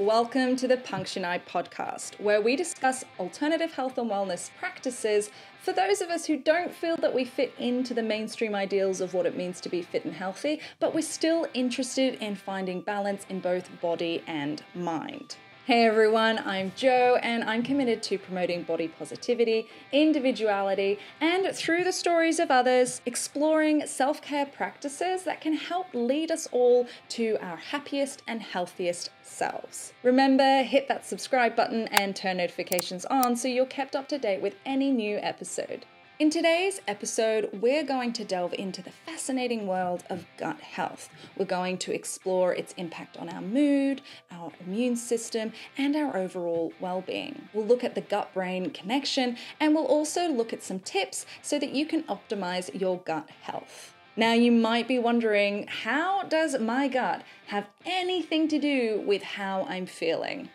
Welcome to the Punction Eye podcast, where we discuss alternative health and wellness practices for those of us who don't feel that we fit into the mainstream ideals of what it means to be fit and healthy, but we're still interested in finding balance in both body and mind. Hey everyone, I'm Jo, and I'm committed to promoting body positivity, individuality, and through the stories of others, exploring self care practices that can help lead us all to our happiest and healthiest selves. Remember, hit that subscribe button and turn notifications on so you're kept up to date with any new episode. In today's episode, we're going to delve into the fascinating world of gut health. We're going to explore its impact on our mood, our immune system, and our overall well being. We'll look at the gut brain connection and we'll also look at some tips so that you can optimize your gut health. Now, you might be wondering how does my gut have anything to do with how I'm feeling?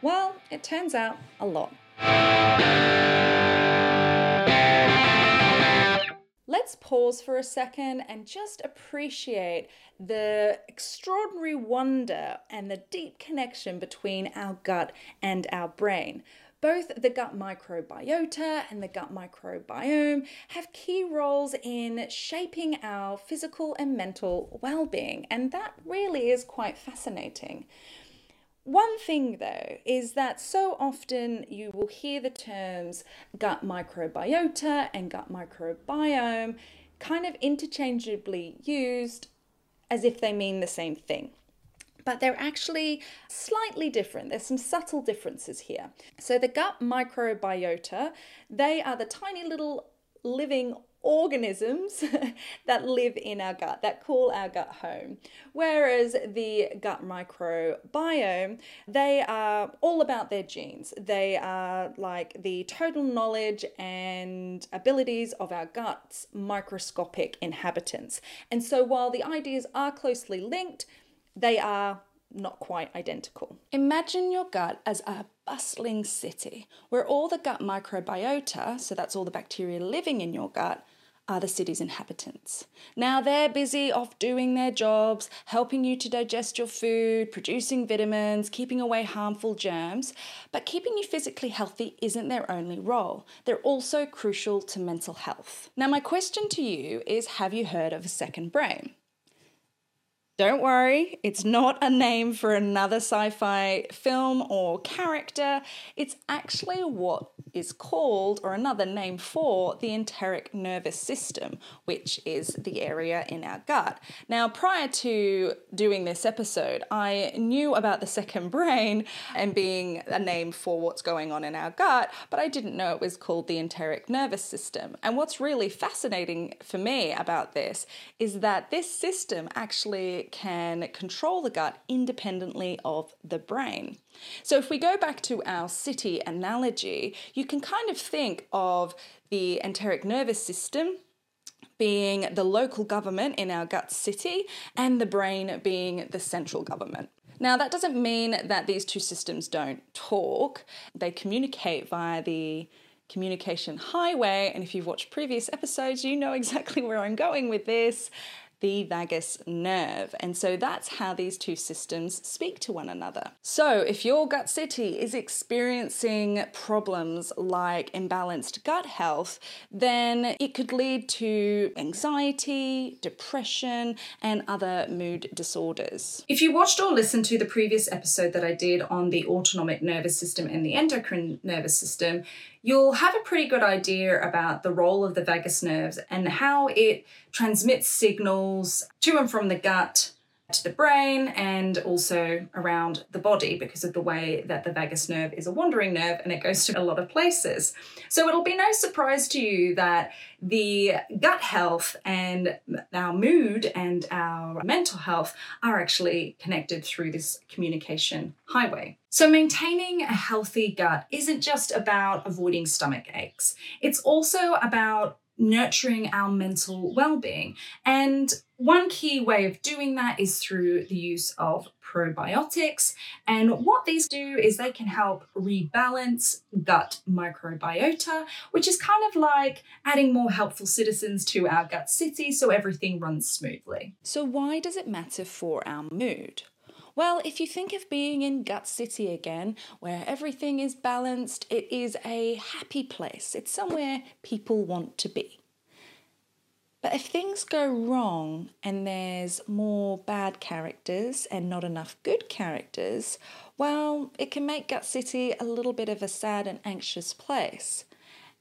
Well, it turns out a lot. Let's pause for a second and just appreciate the extraordinary wonder and the deep connection between our gut and our brain. Both the gut microbiota and the gut microbiome have key roles in shaping our physical and mental well being, and that really is quite fascinating. One thing, though, is that so often you will hear the terms gut microbiota and gut microbiome kind of interchangeably used as if they mean the same thing. But they're actually slightly different. There's some subtle differences here. So, the gut microbiota, they are the tiny little living organisms that live in our gut, that call our gut home. Whereas the gut microbiome, they are all about their genes. They are like the total knowledge and abilities of our gut's microscopic inhabitants. And so while the ideas are closely linked, they are not quite identical. Imagine your gut as a bustling city where all the gut microbiota, so that's all the bacteria living in your gut, are the city's inhabitants. Now they're busy off doing their jobs, helping you to digest your food, producing vitamins, keeping away harmful germs, but keeping you physically healthy isn't their only role. They're also crucial to mental health. Now, my question to you is Have you heard of a second brain? Don't worry, it's not a name for another sci fi film or character. It's actually what is called, or another name for, the enteric nervous system, which is the area in our gut. Now, prior to doing this episode, I knew about the second brain and being a name for what's going on in our gut, but I didn't know it was called the enteric nervous system. And what's really fascinating for me about this is that this system actually can control the gut independently of the brain. So, if we go back to our city analogy, you can kind of think of the enteric nervous system being the local government in our gut city and the brain being the central government. Now, that doesn't mean that these two systems don't talk, they communicate via the communication highway. And if you've watched previous episodes, you know exactly where I'm going with this the vagus nerve. And so that's how these two systems speak to one another. So if your gut city is experiencing problems like imbalanced gut health, then it could lead to anxiety, depression, and other mood disorders. If you watched or listened to the previous episode that I did on the autonomic nervous system and the endocrine nervous system, you'll have a pretty good idea about the role of the vagus nerves and how it transmits signals to and from the gut to the brain and also around the body because of the way that the vagus nerve is a wandering nerve and it goes to a lot of places. So it'll be no surprise to you that the gut health and our mood and our mental health are actually connected through this communication highway. So, maintaining a healthy gut isn't just about avoiding stomach aches, it's also about nurturing our mental well being. And one key way of doing that is through the use of probiotics. And what these do is they can help rebalance gut microbiota, which is kind of like adding more helpful citizens to our gut city so everything runs smoothly. So, why does it matter for our mood? Well, if you think of being in Gut City again, where everything is balanced, it is a happy place. It's somewhere people want to be. But if things go wrong and there's more bad characters and not enough good characters, well, it can make Gut City a little bit of a sad and anxious place.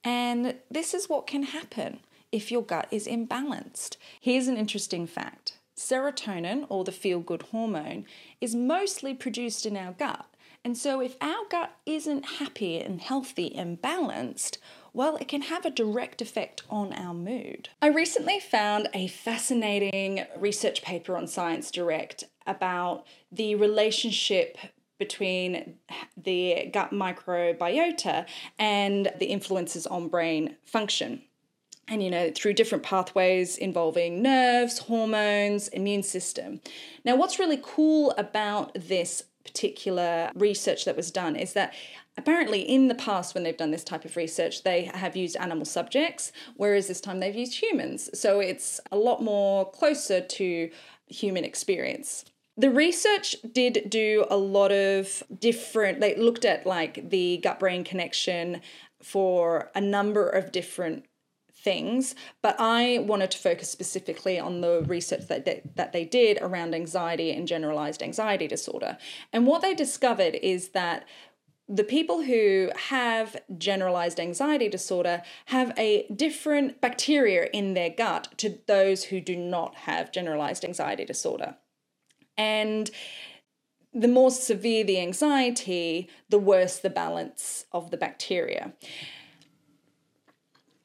And this is what can happen if your gut is imbalanced. Here's an interesting fact serotonin, or the feel good hormone, is mostly produced in our gut. And so, if our gut isn't happy and healthy and balanced, well, it can have a direct effect on our mood. I recently found a fascinating research paper on Science Direct about the relationship between the gut microbiota and the influences on brain function. And, you know, through different pathways involving nerves, hormones, immune system. Now, what's really cool about this particular research that was done is that apparently in the past when they've done this type of research they have used animal subjects whereas this time they've used humans. So it's a lot more closer to human experience. The research did do a lot of different they looked at like the gut brain connection for a number of different things but i wanted to focus specifically on the research that they, that they did around anxiety and generalized anxiety disorder. And what they discovered is that the people who have generalized anxiety disorder have a different bacteria in their gut to those who do not have generalized anxiety disorder. And the more severe the anxiety, the worse the balance of the bacteria.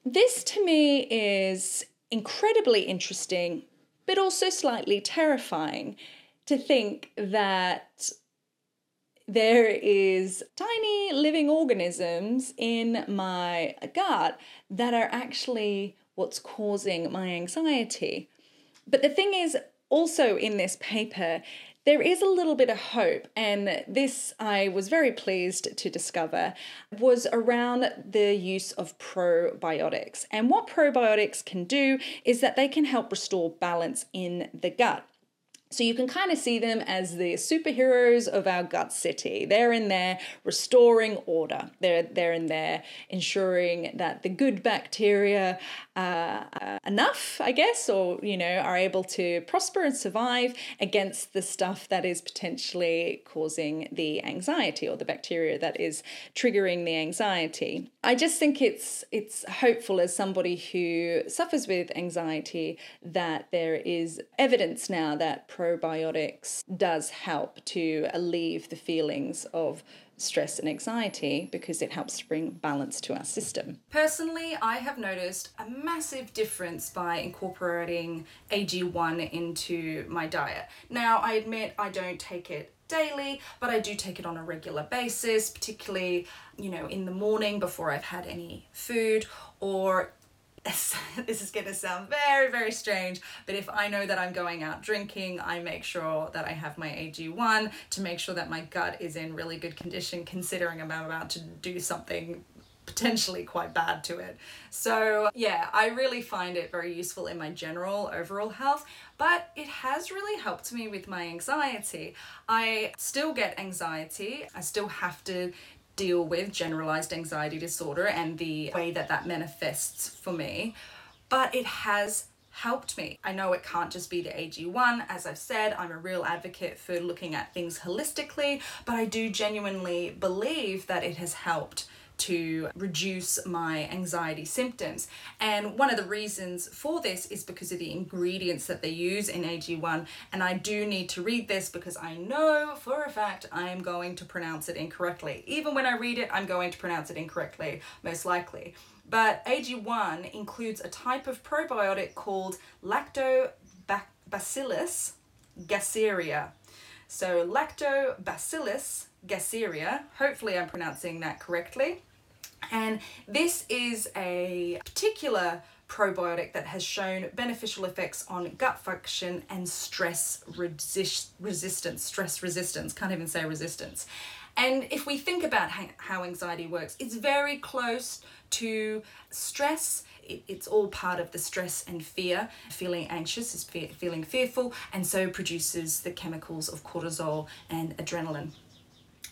This to me is incredibly interesting, but also slightly terrifying to think that there is tiny living organisms in my gut that are actually what's causing my anxiety. But the thing is, also in this paper, there is a little bit of hope, and this I was very pleased to discover was around the use of probiotics. And what probiotics can do is that they can help restore balance in the gut. So you can kind of see them as the superheroes of our gut city. They're in there restoring order. They're they're in there ensuring that the good bacteria are uh, enough, I guess, or you know, are able to prosper and survive against the stuff that is potentially causing the anxiety or the bacteria that is triggering the anxiety. I just think it's it's hopeful as somebody who suffers with anxiety that there is evidence now that probiotics does help to alleviate the feelings of stress and anxiety because it helps to bring balance to our system. Personally, I have noticed a massive difference by incorporating AG1 into my diet. Now, I admit I don't take it daily, but I do take it on a regular basis, particularly, you know, in the morning before I've had any food or this is going to sound very, very strange, but if I know that I'm going out drinking, I make sure that I have my AG1 to make sure that my gut is in really good condition, considering I'm about to do something potentially quite bad to it. So, yeah, I really find it very useful in my general overall health, but it has really helped me with my anxiety. I still get anxiety, I still have to deal with generalized anxiety disorder and the way that that manifests for me, but it has helped me. I know it can't just be the AG1. As I've said, I'm a real advocate for looking at things holistically, but I do genuinely believe that it has helped to reduce my anxiety symptoms. And one of the reasons for this is because of the ingredients that they use in AG1. And I do need to read this because I know for a fact I am going to pronounce it incorrectly. Even when I read it, I'm going to pronounce it incorrectly, most likely. But AG1 includes a type of probiotic called Lactobacillus gasseriae. So, Lactobacillus gasseriae, hopefully I'm pronouncing that correctly. And this is a particular probiotic that has shown beneficial effects on gut function and stress resist- resistance, stress resistance, can't even say resistance. And if we think about how anxiety works, it's very close to stress. it's all part of the stress and fear. Feeling anxious is fe- feeling fearful, and so produces the chemicals of cortisol and adrenaline.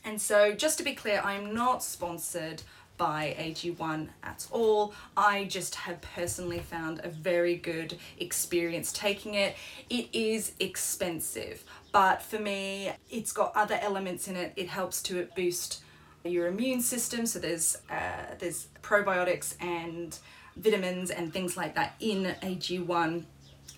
And so, just to be clear, I'm not sponsored by AG1 at all. I just have personally found a very good experience taking it. It is expensive, but for me, it's got other elements in it. It helps to boost your immune system. So there's uh, there's probiotics and vitamins and things like that in AG1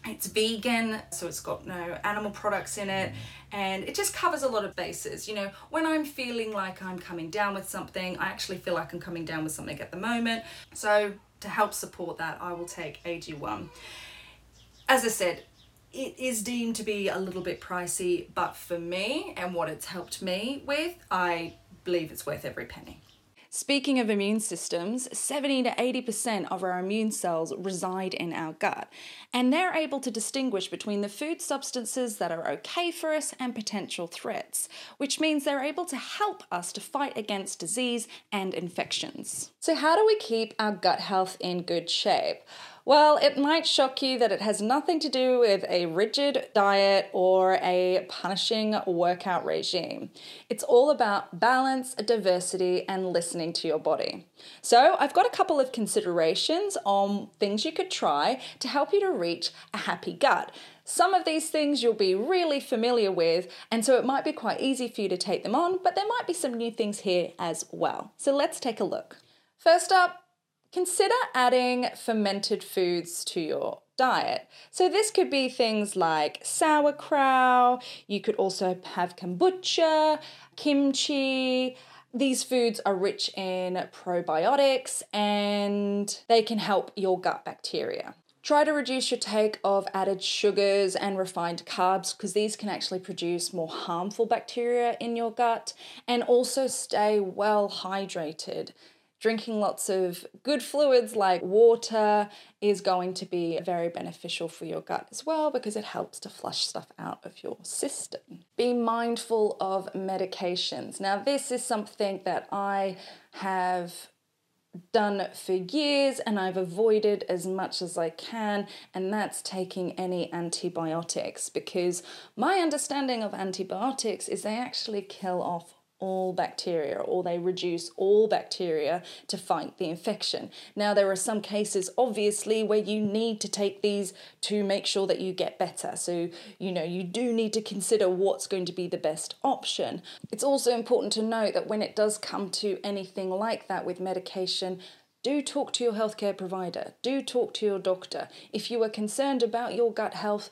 it's vegan, so it's got no animal products in it, and it just covers a lot of bases. You know, when I'm feeling like I'm coming down with something, I actually feel like I'm coming down with something at the moment. So, to help support that, I will take AG1. As I said, it is deemed to be a little bit pricey, but for me and what it's helped me with, I believe it's worth every penny. Speaking of immune systems, 70 to 80% of our immune cells reside in our gut, and they're able to distinguish between the food substances that are okay for us and potential threats, which means they're able to help us to fight against disease and infections. So, how do we keep our gut health in good shape? Well, it might shock you that it has nothing to do with a rigid diet or a punishing workout regime. It's all about balance, diversity, and listening to your body. So, I've got a couple of considerations on things you could try to help you to reach a happy gut. Some of these things you'll be really familiar with, and so it might be quite easy for you to take them on, but there might be some new things here as well. So, let's take a look. First up, Consider adding fermented foods to your diet. So, this could be things like sauerkraut, you could also have kombucha, kimchi. These foods are rich in probiotics and they can help your gut bacteria. Try to reduce your take of added sugars and refined carbs because these can actually produce more harmful bacteria in your gut and also stay well hydrated. Drinking lots of good fluids like water is going to be very beneficial for your gut as well because it helps to flush stuff out of your system. Be mindful of medications. Now, this is something that I have done for years and I've avoided as much as I can, and that's taking any antibiotics because my understanding of antibiotics is they actually kill off all bacteria or they reduce all bacteria to fight the infection. Now, there are some cases, obviously, where you need to take these to make sure that you get better. So, you know, you do need to consider what's going to be the best option. It's also important to note that when it does come to anything like that with medication, do talk to your healthcare provider, do talk to your doctor. If you are concerned about your gut health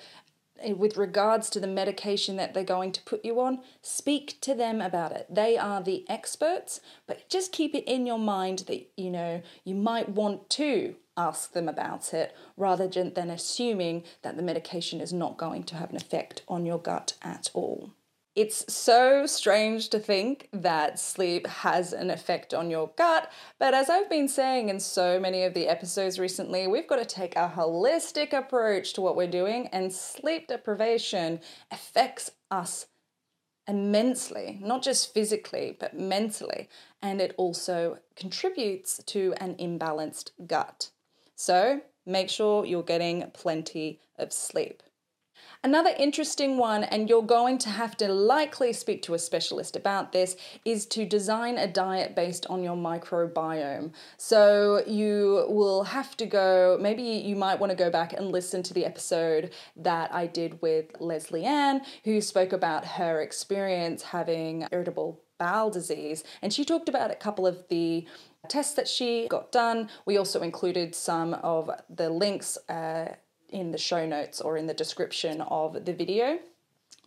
with regards to the medication that they're going to put you on, speak to them about it. They are the experts, but just keep it in your mind that you know you might want to ask them about it rather than assuming that the medication is not going to have an effect on your gut at all. It's so strange to think that sleep has an effect on your gut, but as I've been saying in so many of the episodes recently, we've got to take a holistic approach to what we're doing, and sleep deprivation affects us immensely, not just physically, but mentally, and it also contributes to an imbalanced gut. So make sure you're getting plenty of sleep. Another interesting one, and you're going to have to likely speak to a specialist about this, is to design a diet based on your microbiome. So you will have to go, maybe you might want to go back and listen to the episode that I did with Leslie Ann, who spoke about her experience having irritable bowel disease. And she talked about a couple of the tests that she got done. We also included some of the links. Uh, in the show notes or in the description of the video.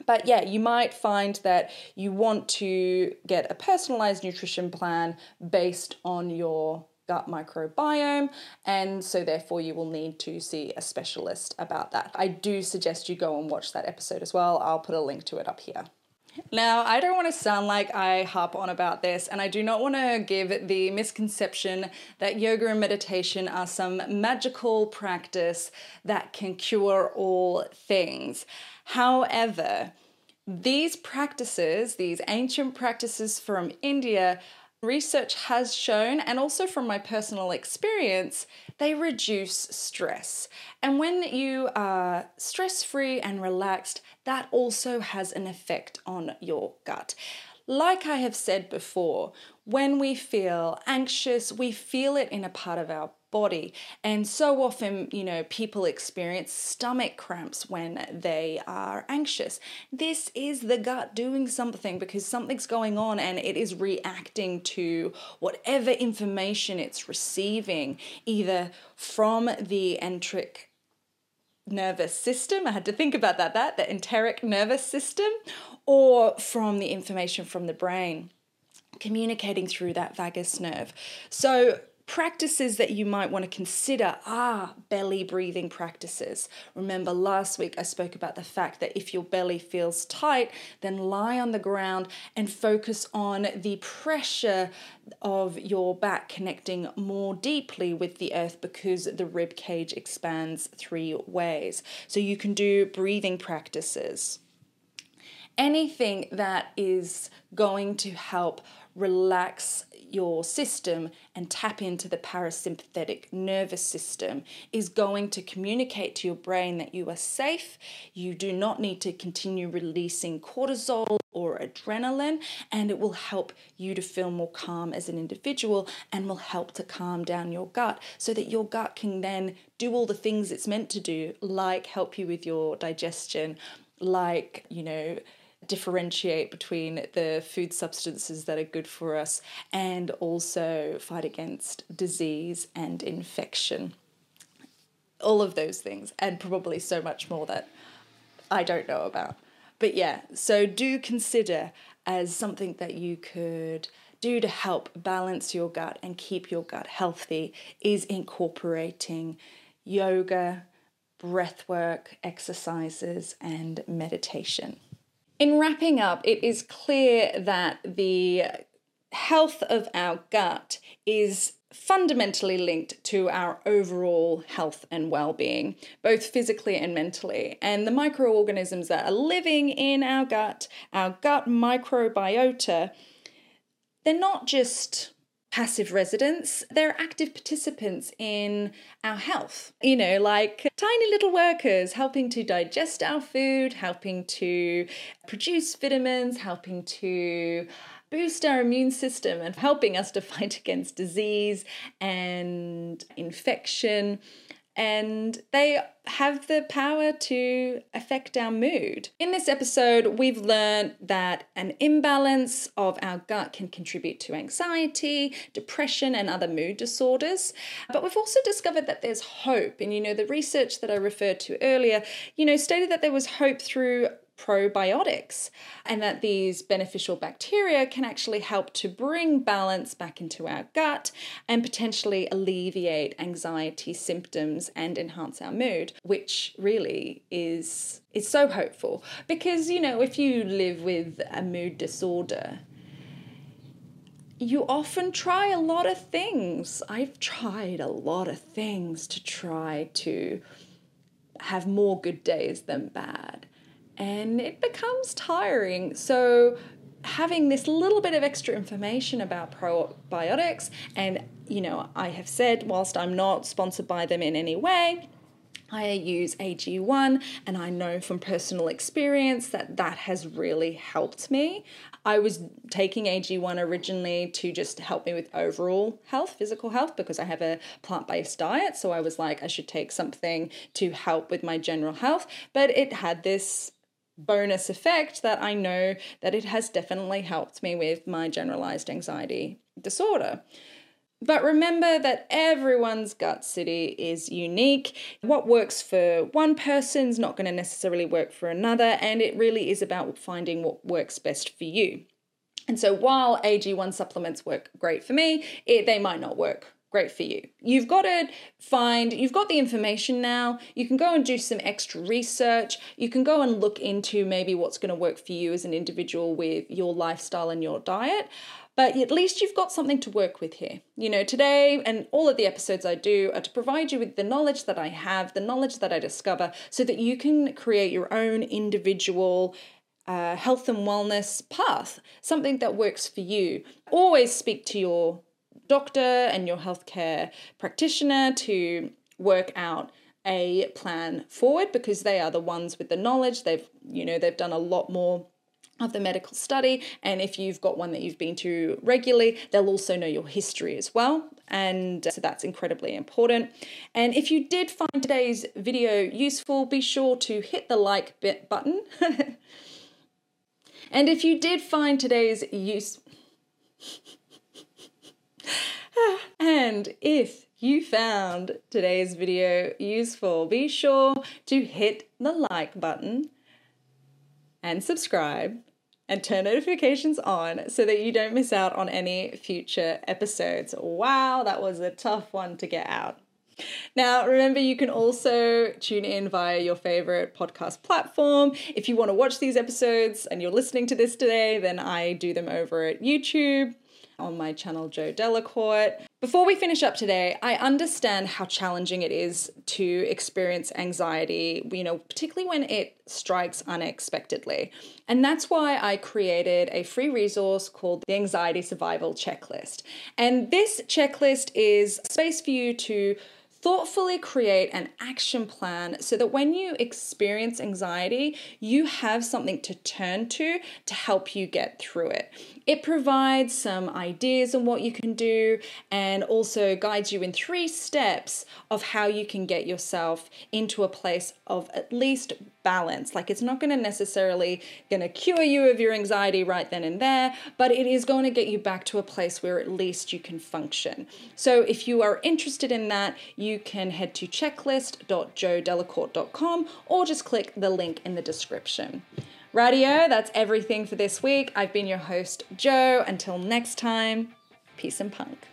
But yeah, you might find that you want to get a personalized nutrition plan based on your gut microbiome, and so therefore you will need to see a specialist about that. I do suggest you go and watch that episode as well. I'll put a link to it up here. Now, I don't want to sound like I harp on about this, and I do not want to give the misconception that yoga and meditation are some magical practice that can cure all things. However, these practices, these ancient practices from India, research has shown, and also from my personal experience, they reduce stress. And when you are stress free and relaxed, that also has an effect on your gut. Like I have said before, when we feel anxious, we feel it in a part of our body. And so often, you know, people experience stomach cramps when they are anxious. This is the gut doing something because something's going on and it is reacting to whatever information it's receiving, either from the enteric nervous system. I had to think about that, that, the enteric nervous system, or from the information from the brain communicating through that vagus nerve. So practices that you might want to consider are belly breathing practices. Remember, last week I spoke about the fact that if your belly feels tight, then lie on the ground and focus on the pressure of your back connecting more deeply with the earth because the rib cage expands three ways. So you can do breathing practices. Anything that is going to help relax your system and tap into the parasympathetic nervous system is going to communicate to your brain that you are safe. You do not need to continue releasing cortisol or adrenaline, and it will help you to feel more calm as an individual and will help to calm down your gut so that your gut can then do all the things it's meant to do, like help you with your digestion, like, you know, differentiate between the food substances that are good for us and also fight against disease and infection. All of those things, and probably so much more that I don't know about. But yeah, so do consider as something that you could do to help balance your gut and keep your gut healthy is incorporating yoga, breath work, exercises, and meditation. In wrapping up, it is clear that the health of our gut is fundamentally linked to our overall health and well-being both physically and mentally. And the microorganisms that are living in our gut our gut microbiota they're not just passive residents, they're active participants in our health. You know, like tiny little workers helping to digest our food, helping to produce vitamins, helping to boost our immune system and helping us to fight against disease and infection and they have the power to affect our mood. In this episode, we've learned that an imbalance of our gut can contribute to anxiety, depression, and other mood disorders. But we've also discovered that there's hope. And you know, the research that I referred to earlier, you know, stated that there was hope through probiotics, and that these beneficial bacteria can actually help to bring balance back into our gut and potentially alleviate anxiety symptoms and enhance our mood, which really is is so hopeful because you know if you live with a mood disorder you often try a lot of things. I've tried a lot of things to try to have more good days than bad and it becomes tiring. So, having this little bit of extra information about probiotics, and you know, I have said, whilst I'm not sponsored by them in any way, I use AG1 and I know from personal experience that that has really helped me. I was taking AG1 originally to just help me with overall health, physical health, because I have a plant based diet. So I was like, I should take something to help with my general health. But it had this bonus effect that I know that it has definitely helped me with my generalized anxiety disorder. But remember that everyone's gut city is unique. What works for one person's not going to necessarily work for another, and it really is about finding what works best for you. And so while AG1 supplements work great for me, it, they might not work great for you. You've got to find, you've got the information now. You can go and do some extra research. You can go and look into maybe what's going to work for you as an individual with your lifestyle and your diet. But at least you've got something to work with here. You know, today and all of the episodes I do are to provide you with the knowledge that I have, the knowledge that I discover, so that you can create your own individual uh, health and wellness path, something that works for you. Always speak to your doctor and your healthcare practitioner to work out a plan forward because they are the ones with the knowledge. They've, you know, they've done a lot more of the medical study. And if you've got one that you've been to regularly they'll also know your history as well. And so that's incredibly important. And if you did find today's video useful be sure to hit the like button. And if you did find today's use and if you found today's video useful, be sure to hit the like button and subscribe and turn notifications on so that you don't miss out on any future episodes. Wow, that was a tough one to get out. Now, remember, you can also tune in via your favorite podcast platform. If you want to watch these episodes and you're listening to this today, then I do them over at YouTube on my channel, Jo Delacourt. Before we finish up today, I understand how challenging it is to experience anxiety, you know, particularly when it strikes unexpectedly. And that's why I created a free resource called the Anxiety Survival Checklist. And this checklist is space for you to thoughtfully create an action plan so that when you experience anxiety, you have something to turn to to help you get through it. It provides some ideas on what you can do and also guides you in three steps of how you can get yourself into a place of at least balance. Like it's not going to necessarily going to cure you of your anxiety right then and there, but it is going to get you back to a place where at least you can function. So if you are interested in that, you can head to checklist.jodelacourt.com or just click the link in the description. Radio, that's everything for this week. I've been your host, Jo. Until next time, peace and punk.